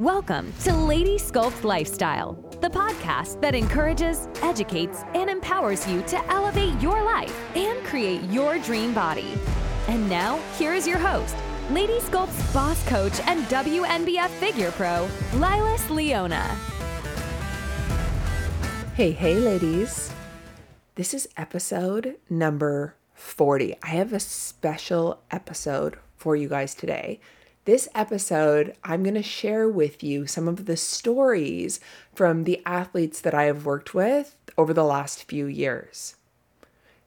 Welcome to Lady Sculpt Lifestyle, the podcast that encourages, educates, and empowers you to elevate your life and create your dream body. And now, here is your host, Lady Sculpt's boss coach and WNBF figure pro, Lilas Leona. Hey, hey, ladies. This is episode number 40. I have a special episode for you guys today. This episode, I'm going to share with you some of the stories from the athletes that I have worked with over the last few years.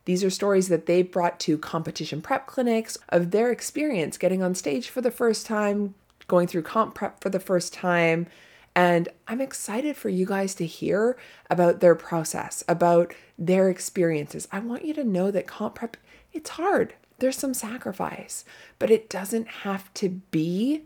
These are stories that they've brought to competition prep clinics of their experience getting on stage for the first time, going through comp prep for the first time. And I'm excited for you guys to hear about their process, about their experiences. I want you to know that comp prep, it's hard there's some sacrifice, but it doesn't have to be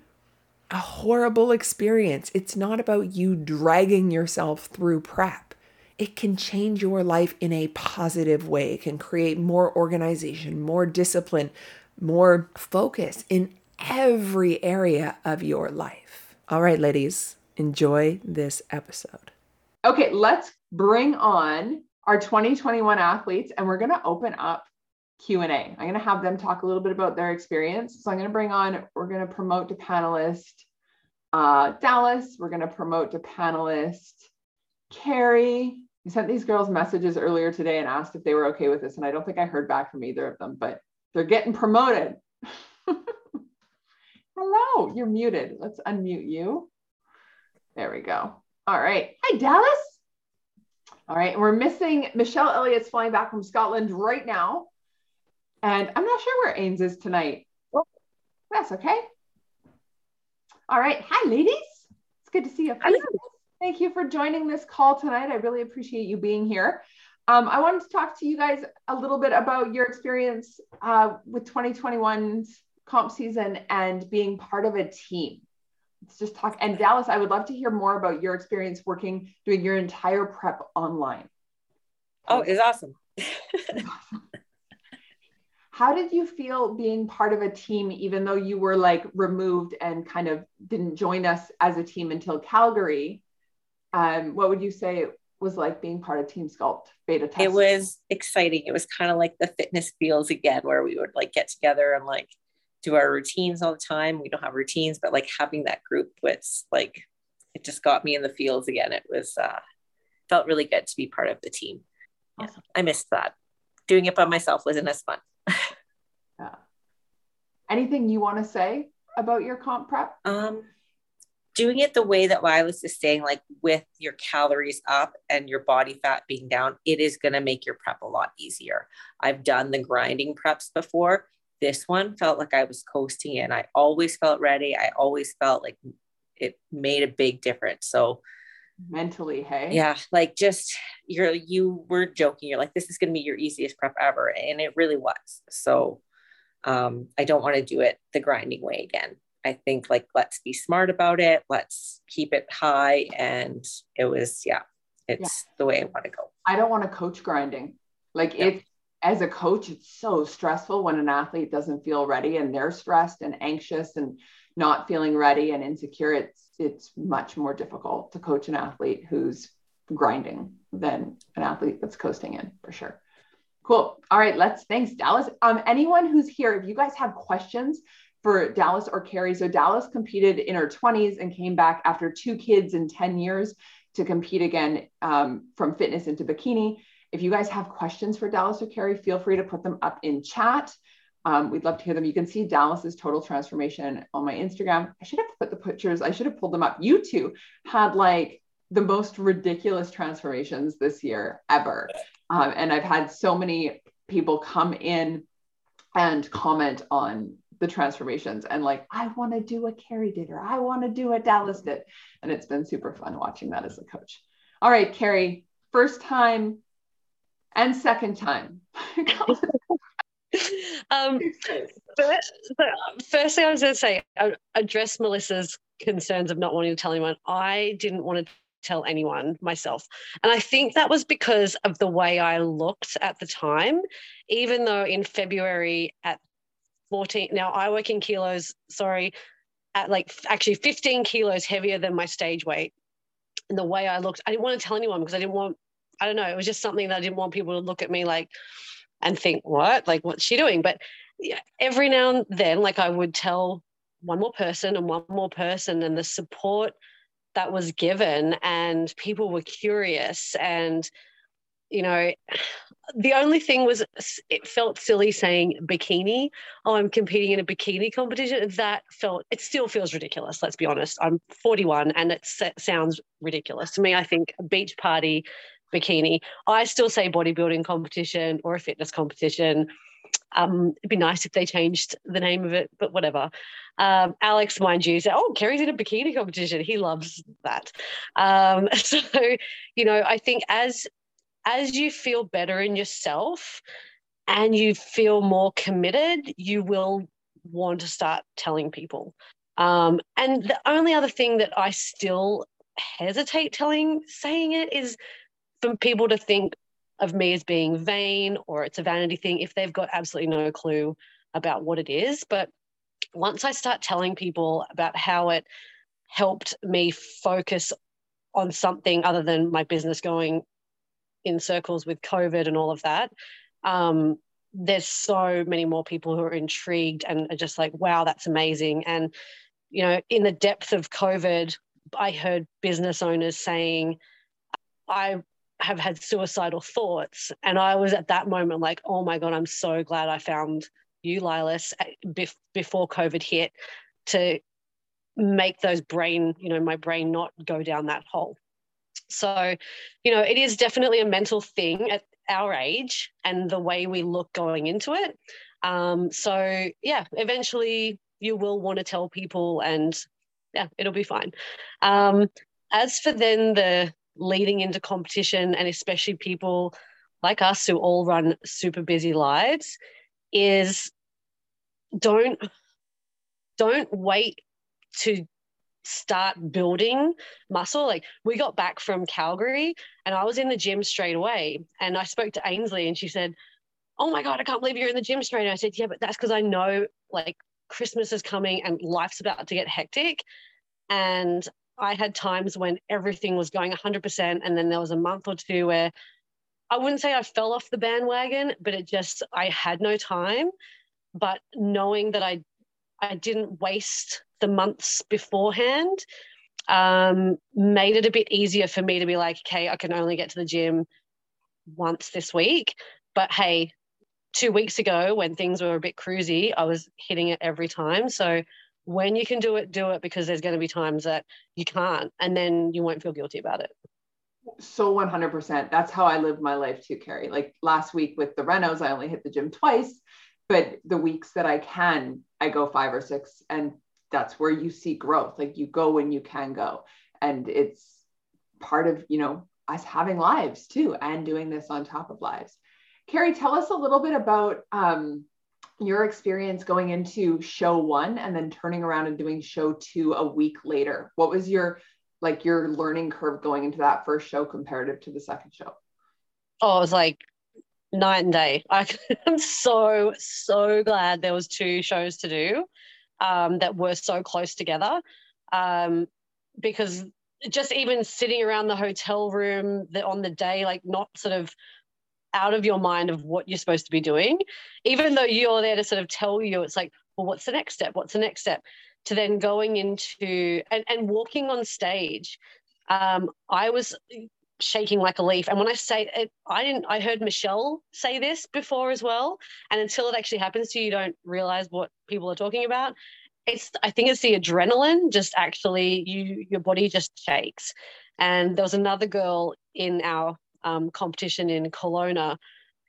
a horrible experience. It's not about you dragging yourself through prep. It can change your life in a positive way. It can create more organization, more discipline, more focus in every area of your life. All right, ladies, enjoy this episode. Okay, let's bring on our 2021 athletes and we're going to open up Q&A. I'm going to have them talk a little bit about their experience. So I'm going to bring on, we're going to promote to panelist uh, Dallas. We're going to promote to panelist Carrie. I sent these girls messages earlier today and asked if they were okay with this. And I don't think I heard back from either of them, but they're getting promoted. Hello, you're muted. Let's unmute you. There we go. All right. Hi, Dallas. All right. we're missing Michelle Elliott's flying back from Scotland right now. And I'm not sure where Ains is tonight. Well, that's okay. All right. Hi, ladies. It's good to see you. Hello. Thank you for joining this call tonight. I really appreciate you being here. Um, I wanted to talk to you guys a little bit about your experience uh, with 2021's comp season and being part of a team. Let's just talk. And Dallas, I would love to hear more about your experience working, doing your entire prep online. Oh, it's awesome. How did you feel being part of a team even though you were like removed and kind of didn't join us as a team until calgary? Um, what would you say it was like being part of team sculpt beta test? it was exciting. It was kind of like the fitness feels again where we would like get together and like do our routines all the time. We don't have routines but like having that group was like it just got me in the fields again. It was uh felt really good to be part of the team. Awesome. yeah, i missed that doing it by myself wasn't as fun yeah. Anything you want to say about your comp prep? Um, doing it the way that Lilas is saying, like with your calories up and your body fat being down, it is going to make your prep a lot easier. I've done the grinding preps before. This one felt like I was coasting in. I always felt ready. I always felt like it made a big difference. So, mentally hey yeah like just you're you were joking you're like this is going to be your easiest prep ever and it really was so um, I don't want to do it the grinding way again. I think like let's be smart about it. Let's keep it high. And it was, yeah, it's yeah. the way I want to go. I don't want to coach grinding. Like if as a coach, it's so stressful when an athlete doesn't feel ready and they're stressed and anxious and not feeling ready and insecure. It's it's much more difficult to coach an athlete who's grinding than an athlete that's coasting in for sure. Cool. All right, let's thanks Dallas. Um, anyone who's here, if you guys have questions for Dallas or Carrie, so Dallas competed in her 20s and came back after two kids in 10 years to compete again um, from fitness into bikini. If you guys have questions for Dallas or Carrie, feel free to put them up in chat. Um, we'd love to hear them. You can see Dallas's total transformation on my Instagram. I should have put the pictures, I should have pulled them up. You two had like the most ridiculous transformations this year ever. Um, and I've had so many people come in and comment on the transformations and like, I want to do what Carrie did or I want to do what Dallas did. And it's been super fun watching that as a coach. All right, Carrie, first time and second time. um, firstly, I was going to say, address Melissa's concerns of not wanting to tell anyone. I didn't want to tell anyone myself. And I think that was because of the way I looked at the time, even though in February at 14, now I work in kilos, sorry. at like actually 15 kilos heavier than my stage weight. And the way I looked, I didn't want to tell anyone because I didn't want, I don't know, it was just something that I didn't want people to look at me like and think, what? Like, what's she doing? But every now and then, like, I would tell one more person and one more person, and the support that was given, and people were curious. And, you know, the only thing was it felt silly saying bikini. Oh, I'm competing in a bikini competition. That felt, it still feels ridiculous. Let's be honest. I'm 41 and it sounds ridiculous to me. I think a beach party bikini. I still say bodybuilding competition or a fitness competition. Um, it'd be nice if they changed the name of it, but whatever. Um, Alex, mind you, said, "Oh, Carrie's in a bikini competition. He loves that." Um, so, you know, I think as as you feel better in yourself and you feel more committed, you will want to start telling people. Um, and the only other thing that I still hesitate telling, saying it is for people to think of me as being vain or it's a vanity thing if they've got absolutely no clue about what it is. But once I start telling people about how it helped me focus on something other than my business going in circles with COVID and all of that, um, there's so many more people who are intrigued and are just like, wow, that's amazing. And, you know, in the depth of COVID, I heard business owners saying, I have had suicidal thoughts. And I was at that moment like, oh my God, I'm so glad I found you, Lilas, before COVID hit to make those brain, you know, my brain not go down that hole. So, you know, it is definitely a mental thing at our age and the way we look going into it. Um, so, yeah, eventually you will want to tell people and yeah, it'll be fine. Um, as for then the leading into competition and especially people like us who all run super busy lives is don't don't wait to start building muscle. Like we got back from calgary and i was in the gym straight away and i spoke to ainsley and she said oh my god i can't believe you're in the gym straight and i said yeah but that's because i know like christmas is coming and life's about to get hectic. And I had times when everything was going 100%. And then there was a month or two where I wouldn't say I fell off the bandwagon, but it just, I had no time. But knowing that I, I didn't waste the months beforehand um, made it a bit easier for me to be like, okay, I can only get to the gym once this week. But hey, two weeks ago when things were a bit cruisy, I was hitting it every time. So when you can do it, do it because there's going to be times that you can't, and then you won't feel guilty about it. So 100%. That's how I live my life too, Carrie. Like last week with the Renos, I only hit the gym twice, but the weeks that I can, I go five or six. And that's where you see growth. Like you go when you can go. And it's part of, you know, us having lives too, and doing this on top of lives. Carrie, tell us a little bit about um, your experience going into show one and then turning around and doing show two a week later? What was your like your learning curve going into that first show comparative to the second show? Oh it was like night and day. I, i'm so so glad there was two shows to do um, that were so close together um, because just even sitting around the hotel room the, on the day like not sort of out of your mind of what you're supposed to be doing, even though you're there to sort of tell you, it's like, well, what's the next step? What's the next step? To then going into and, and walking on stage. Um, I was shaking like a leaf. And when I say it, I didn't, I heard Michelle say this before as well. And until it actually happens to you, you don't realize what people are talking about. It's, I think it's the adrenaline, just actually, you, your body just shakes. And there was another girl in our um, competition in Kelowna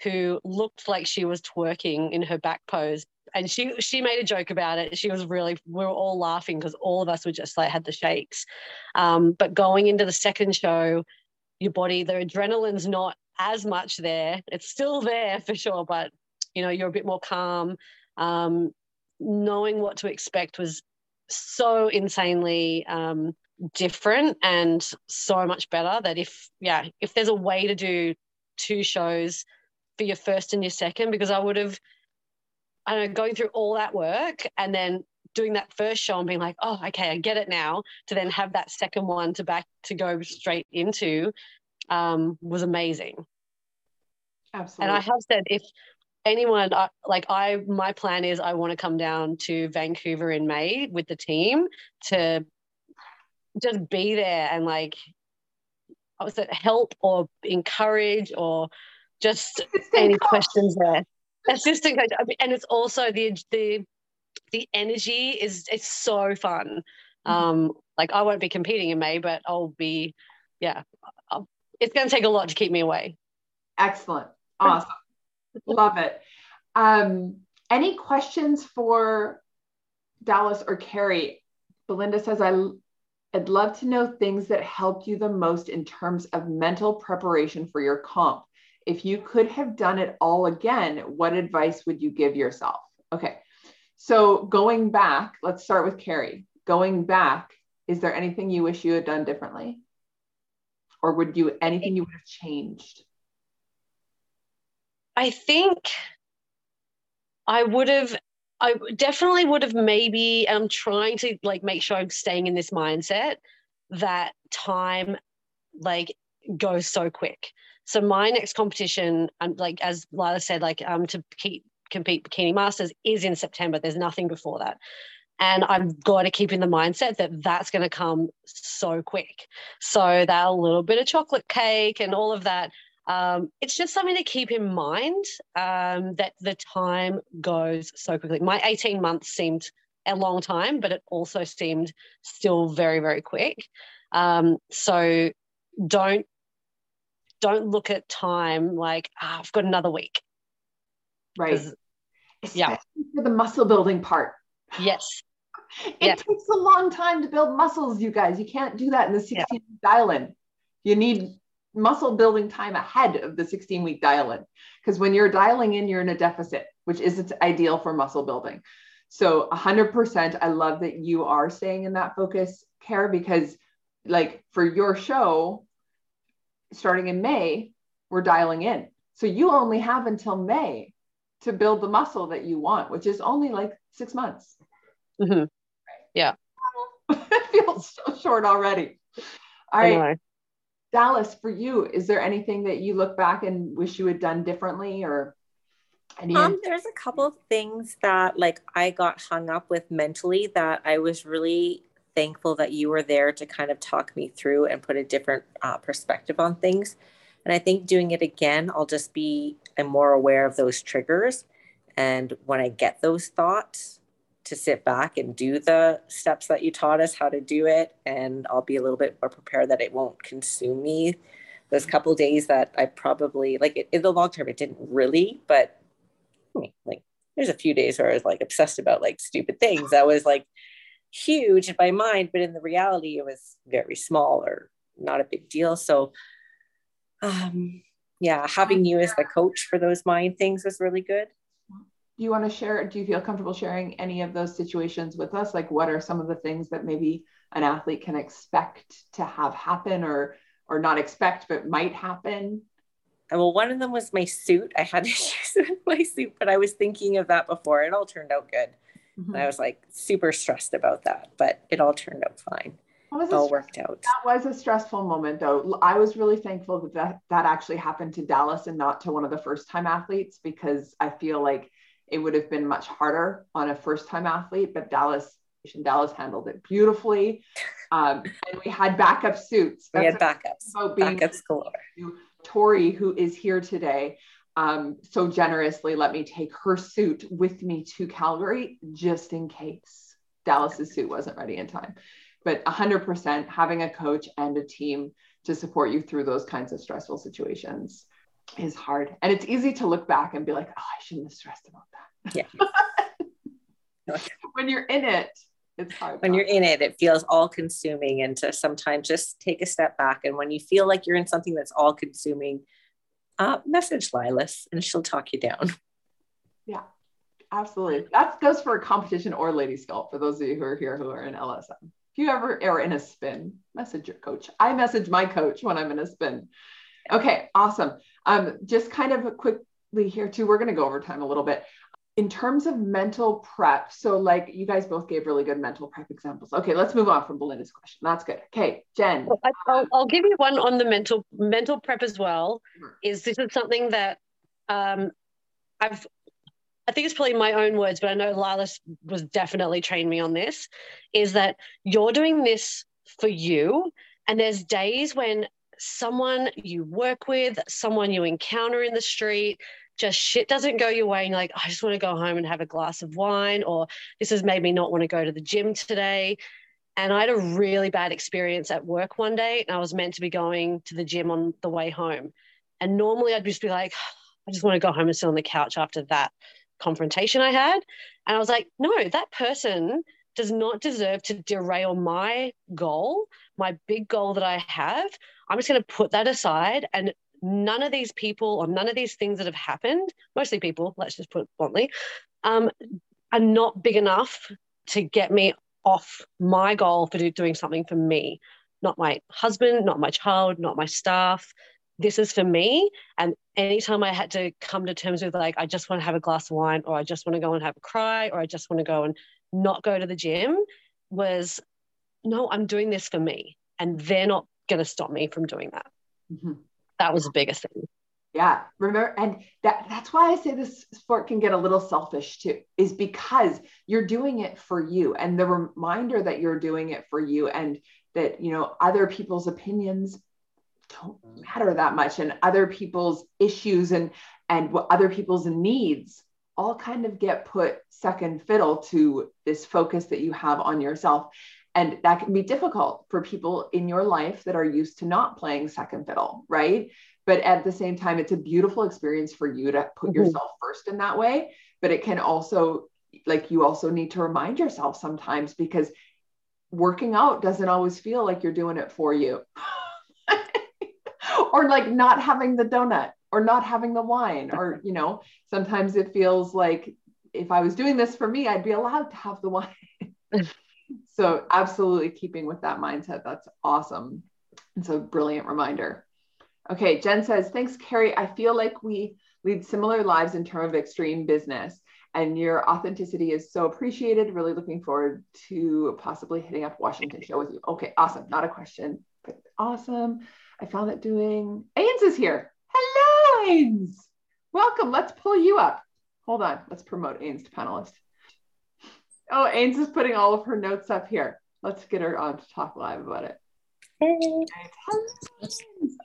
who looked like she was twerking in her back pose. And she she made a joke about it. She was really we were all laughing because all of us were just like had the shakes. Um, but going into the second show, your body the adrenaline's not as much there. It's still there for sure, but you know you're a bit more calm. Um, knowing what to expect was so insanely um, different and so much better that if yeah if there's a way to do two shows for your first and your second because i would have i don't know going through all that work and then doing that first show and being like, oh, okay, I get it now, to then have that second one to back to go straight into um, was amazing. Absolutely. And I have said, if anyone uh, like I, my plan is I want to come down to Vancouver in May with the team to just be there and like, I was it help or encourage or just any coach. questions there. Assistant coach, and it's also the the the energy is it's so fun. Mm-hmm. Um, like I won't be competing in May, but I'll be, yeah, I'll, it's going to take a lot to keep me away. Excellent, awesome, love it. Um, any questions for Dallas or Carrie? Belinda says, I, I'd love to know things that helped you the most in terms of mental preparation for your comp. If you could have done it all again, what advice would you give yourself? Okay. So going back, let's start with Carrie. Going back, is there anything you wish you had done differently? Or would you anything you would have changed? I think I would have I definitely would have maybe I'm trying to like make sure I'm staying in this mindset that time like goes so quick. So my next competition, um, like as Lila said, like um to keep compete bikini masters is in September. There's nothing before that. And I've got to keep in the mindset that that's going to come so quick. So that little bit of chocolate cake and all of that, um, it's just something to keep in mind um, that the time goes so quickly. My 18 months seemed a long time, but it also seemed still very, very quick. Um, so don't don't look at time like oh, I've got another week. Right. yeah. For the muscle building part. Yes. it yeah. takes a long time to build muscles, you guys. You can't do that in the 16 week yeah. dial in. You need muscle building time ahead of the 16 week dial in. Because when you're dialing in, you're in a deficit, which is its ideal for muscle building. So 100%, I love that you are staying in that focus care because, like, for your show, starting in May, we're dialing in. So you only have until May to build the muscle that you want, which is only like six months. Mm-hmm. Right. Yeah. it feels so short already. All right. Dallas, for you, is there anything that you look back and wish you had done differently or any um, there's a couple of things that like I got hung up with mentally that I was really thankful that you were there to kind of talk me through and put a different uh, perspective on things. And I think doing it again, I'll just be I'm more aware of those triggers. And when I get those thoughts, to sit back and do the steps that you taught us how to do it. And I'll be a little bit more prepared that it won't consume me. Those couple days that I probably like it, in the long term, it didn't really, but like there's a few days where I was like obsessed about like stupid things that was like huge in my mind, but in the reality, it was very small or not a big deal. So, um, yeah, having you as the coach for those mind things was really good. Do you want to share? Do you feel comfortable sharing any of those situations with us? Like, what are some of the things that maybe an athlete can expect to have happen, or or not expect but might happen? Well, one of them was my suit. I had issues with my suit, but I was thinking of that before. It all turned out good. Mm-hmm. I was like super stressed about that, but it all turned out fine it all worked out. That was a stressful moment, though. I was really thankful that, that that actually happened to Dallas and not to one of the first time athletes because I feel like it would have been much harder on a first time athlete. But Dallas, Dallas handled it beautifully, um, and we had backup suits. That's we had backups. About being backups galore. Tori, who is here today, um, so generously let me take her suit with me to Calgary just in case Dallas's suit wasn't ready in time but 100% having a coach and a team to support you through those kinds of stressful situations is hard. And it's easy to look back and be like, oh, I shouldn't have stressed about that. Yeah. when you're in it, it's hard. When you're in it, it feels all consuming. And to sometimes just take a step back. And when you feel like you're in something that's all consuming, uh, message Lilas and she'll talk you down. Yeah, absolutely. That goes for a competition or lady sculpt for those of you who are here who are in LSM If you ever are in a spin, message your coach. I message my coach when I'm in a spin. Okay, awesome. Um, just kind of quickly here too, we're going to go over time a little bit. in terms of mental prep, so like you guys both gave really good mental prep examples. Okay, let's move on from Belinda's question. That's good. Okay, Jen. I'll, I'll give you one on the mental mental prep as well. Is this is something that um, I've I think it's probably my own words, but I know Lilas was definitely trained me on this. Is that you're doing this for you, and there's days when someone you work with, someone you encounter in the street, just shit doesn't go your way and you're like i just want to go home and have a glass of wine or this has made me not want to go to the gym today. And i had a really bad experience at work one day and i was meant to be going to the gym on the way home. And normally i'd just be like i just want to go home and sit on the couch after that confrontation i had. And i was like no that person does not deserve to derail my goal my big goal that i have i'm just going to put that aside and none of these people or none of these things that have happened, mostly people, let's just put it bluntly, um, are not big enough to get me off my goal for do, doing something for me, not my husband, not my child, not my staff. This is for me. And anytime I had to come to terms with, like, I just want to have a glass of wine, or I just want to go and have a cry, or I just want to go and not go to the gym, was no, I'm doing this for me. And they're not going to stop me from doing that. Mm-hmm that was the biggest thing yeah remember and that that's why i say this sport can get a little selfish too is because you're doing it for you and the reminder that you're doing it for you and that you know other people's opinions don't matter that much and other people's issues and and what other people's needs all kind of get put second fiddle to this focus that you have on yourself and that can be difficult for people in your life that are used to not playing second fiddle, right? But at the same time, it's a beautiful experience for you to put mm-hmm. yourself first in that way. But it can also, like, you also need to remind yourself sometimes because working out doesn't always feel like you're doing it for you. or like not having the donut or not having the wine or you know sometimes it feels like if i was doing this for me i'd be allowed to have the wine. So absolutely keeping with that mindset that's awesome. It's a brilliant reminder. Okay jen says thanks carrie. I feel like we lead similar lives in terms of extreme business and your authenticity is so appreciated. Really looking forward to possibly hitting up washington show with you. Okay awesome. Not a question but awesome. I found that doing ains is here hello ains welcome let's pull you up hold on let's promote ains to panelist Oh, Ains is putting all of her notes up here. Let's get her on to talk live about it. Hey.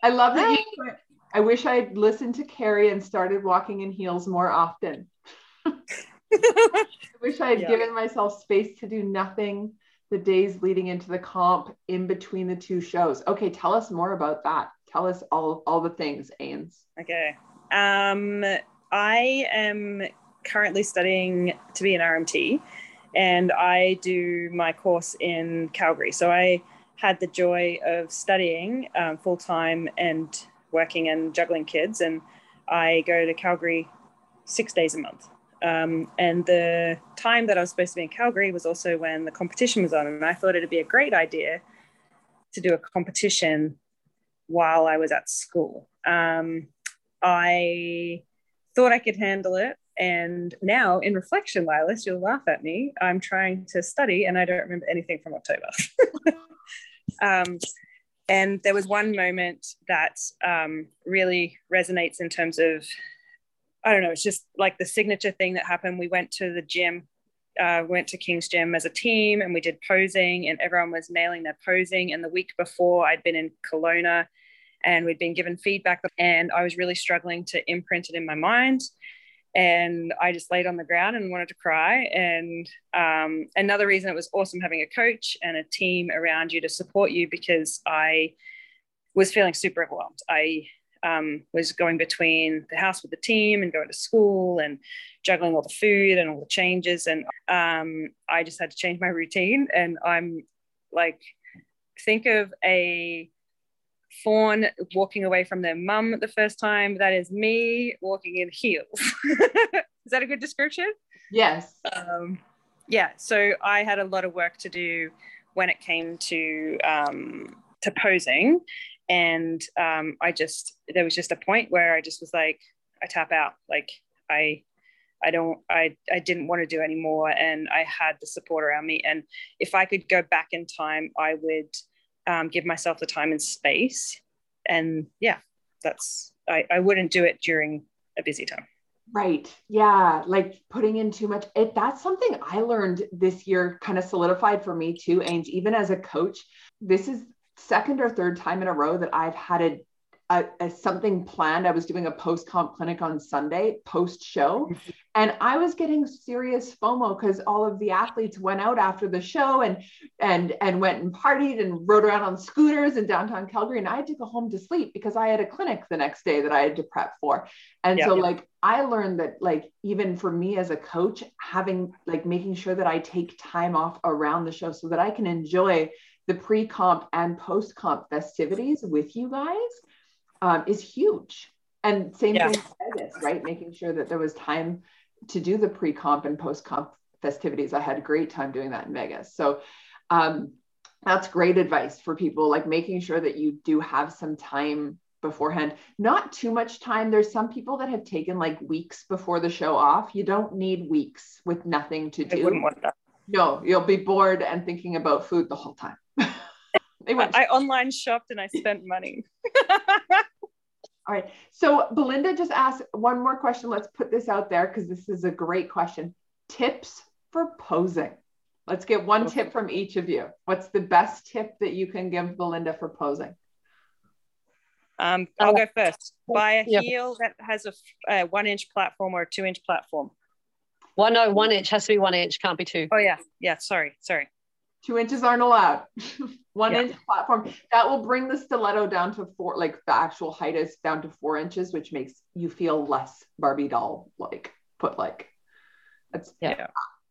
I love that you I wish I'd listened to Carrie and started walking in heels more often. I wish I had yeah. given myself space to do nothing the days leading into the comp in between the two shows. Okay, tell us more about that. Tell us all all the things, Ains. Okay. Um, I am currently studying to be an RMT and I do my course in Calgary. So I had the joy of studying um, full time and working and juggling kids, and I go to Calgary six days a month. Um, and the time that I was supposed to be in Calgary was also when the competition was on, and I thought it'd be a great idea to do a competition while I was at school. Um, I thought I could handle it. And now, in reflection, Lilas, you'll laugh at me. I'm trying to study and I don't remember anything from October. um, and there was one moment that um, really resonates in terms of, I don't know, it's just like the signature thing that happened. We went to the gym, uh, went to King's Gym as a team and we did posing, and everyone was nailing their posing. And the week before, I'd been in Kelowna and we'd been given feedback, and I was really struggling to imprint it in my mind and I just laid on the ground and wanted to cry. And um, another reason it was awesome having a coach and a team around you to support you because I was feeling super overwhelmed. I um, was going between the house with the team and going to school and juggling all the food and all the changes. And um, I just had to change my routine. And I'm like, think of a fawn walking away from their mum the first time. That is me walking in heels. is that a good description? Yes. Um, yeah. So I had a lot of work to do when it came to um, to posing, and um, I just there was just a point where I just was like, I tap out. Like I I don't I I didn't want to do anymore and I had the support around me and if I could go back in time I would um, give myself the time and space and yeah that's I, I wouldn't do it during a busy time Right. Yeah. Like putting in too much. It that's something I learned this year, kind of solidified for me too. And even as a coach, this is second or third time in a row that I've had a a, a something planned. I was doing a post comp clinic on Sunday, post show, mm-hmm. and I was getting serious FOMO because all of the athletes went out after the show and and and went and partied and rode around on scooters in downtown Calgary, and I had to go home to sleep because I had a clinic the next day that I had to prep for. And yeah, so, yeah. like, I learned that, like, even for me as a coach, having like making sure that I take time off around the show so that I can enjoy the pre comp and post comp festivities with you guys um, is huge. And same yeah. thing Vegas, right? Making sure that there was time to do the pre-comp and post-comp festivities. I had a great time doing that in Vegas. So um, that's great advice for people, like making sure that you do have some time beforehand. Not too much time. There's some people that have taken like weeks before the show off. You don't need weeks with nothing to do. I wouldn't want that. No, you'll be bored and thinking about food the whole time. I, I online shopped and I spent money. All right. So Belinda just asked one more question. Let's put this out there because this is a great question. Tips for posing. Let's get one tip from each of you. What's the best tip that you can give Belinda for posing? Um, I'll go first. Buy a heel that has a one inch platform or a two inch platform. One no, one inch has to be one inch, can't be two. Oh yeah, yeah. Sorry, sorry two inches aren't allowed. One yeah. inch platform that will bring the stiletto down to four, like the actual height is down to four inches, which makes you feel less Barbie doll like put like. That's yeah.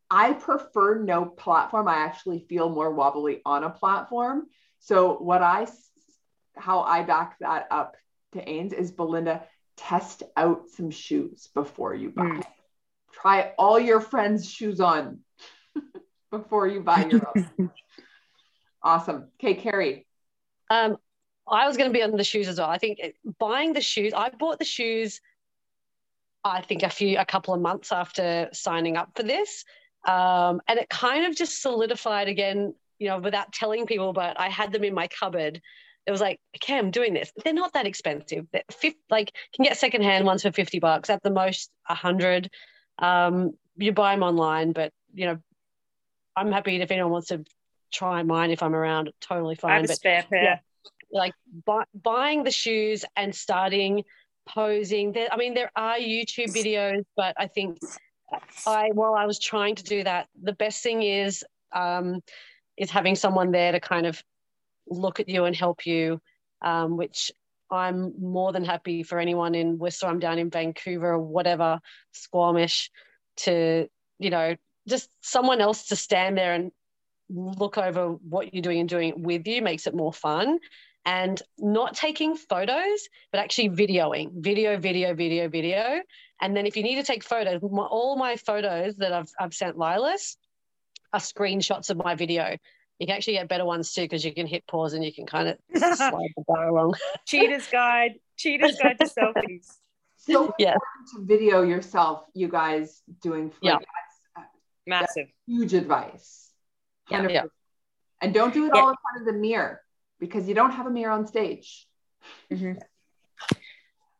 I prefer no platform. I actually feel more wobbly on a platform. So what I, how I back that up to Ains is Belinda, test out some shoes before you buy. Mm. Try all your friends' shoes on before you buy your own. awesome. Okay, Carrie. Um, I was going to be on the shoes as well. I think buying the shoes, I bought the shoes, I think a few, a couple of months after signing up for this. Um, and it kind of just solidified again, you know, without telling people, but I had them in my cupboard. It was like, okay, I'm doing this. They're not that expensive. They're fifth, like can get secondhand ones for 50 bucks at the most a hundred. Um, you buy them online, but you know, I'm happy if anyone wants to try mine if I'm around, totally fine. I have but, a spare pair. Yeah, like buy, buying the shoes and starting posing. There, I mean, there are YouTube videos, but I think I while I was trying to do that, the best thing is um, is having someone there to kind of look at you and help you, um, which I'm more than happy for anyone in Whistler, I'm down in Vancouver or whatever, Squamish, to you know just someone else to stand there and look over what you're doing and doing it with you makes it more fun. And not taking photos but actually videoing. Video video video video. And then if you need to take photos my, all my photos that I've, I've sent lilas are screenshots of my video you can actually get better ones too because you can hit pause and you can kind of slide the bar along. Cheetah's guide. Cheetah's guide to selfies. So yeah. to video yourself you guys doing like, yeah. massive. Huge advice. Yeah, yeah. and don't do it yeah. all in front of the mirror because you don't have a mirror on stage. Mm-hmm.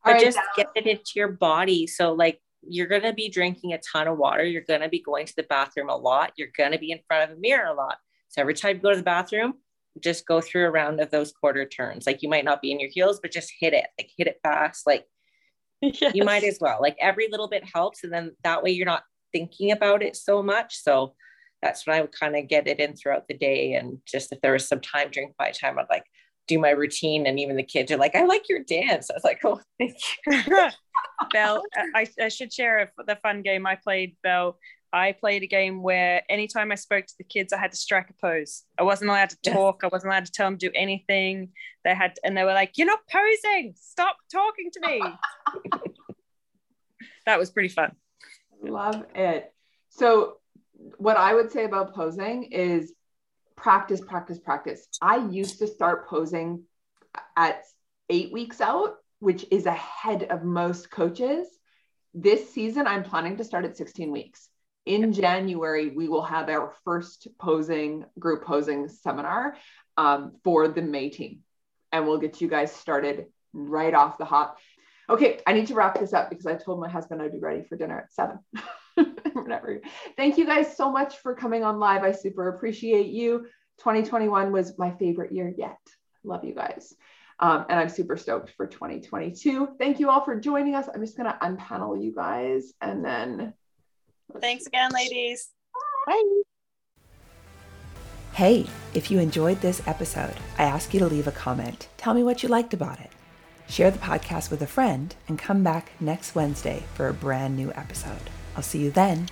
but right, just get it into your body. So like you're going to be drinking a ton of water. You're going to be going to the bathroom a lot. You're going to be in front of a mirror a lot so every time you go to the bathroom just go through a round of those quarter turns like you might not be in your heels but just hit it like hit it fast like yes. you might as well like every little bit helps and then that way you're not thinking about it so much. So that's when I would kind of get it in throughout the day. And just if there was some time during my time, I'd like do my routine. And even the kids are like, I like your dance. I was like, oh, thank you. Belle, I, I should share the fun game I played, Belle. I played a game where anytime I spoke to the kids, I had to strike a pose. I wasn't allowed to talk. I wasn't allowed to tell them to do anything. They had, and they were like, "You're not posing. Stop talking to me." that was pretty fun. Love it. So, what I would say about posing is practice, practice, practice. I used to start posing at eight weeks out, which is ahead of most coaches. this season, I'm planning to start at 16 weeks. In January, we will have our first posing group posing seminar um, for the May team, and we'll get you guys started right off the hop. Okay, I need to wrap this up because I told my husband I'd be ready for dinner at seven. Whatever. Thank you guys so much for coming on live. I super appreciate you. 2021 was my favorite year yet. Love you guys. Um, and I'm super stoked for 2022. Thank you all for joining us. I'm just going to unpanel you guys and then. Thanks again, ladies. Bye. Hey, if you enjoyed this episode, I ask you to leave a comment. Tell me what you liked about it. Share the podcast with a friend and come back next Wednesday for a brand new episode. I'll see you then.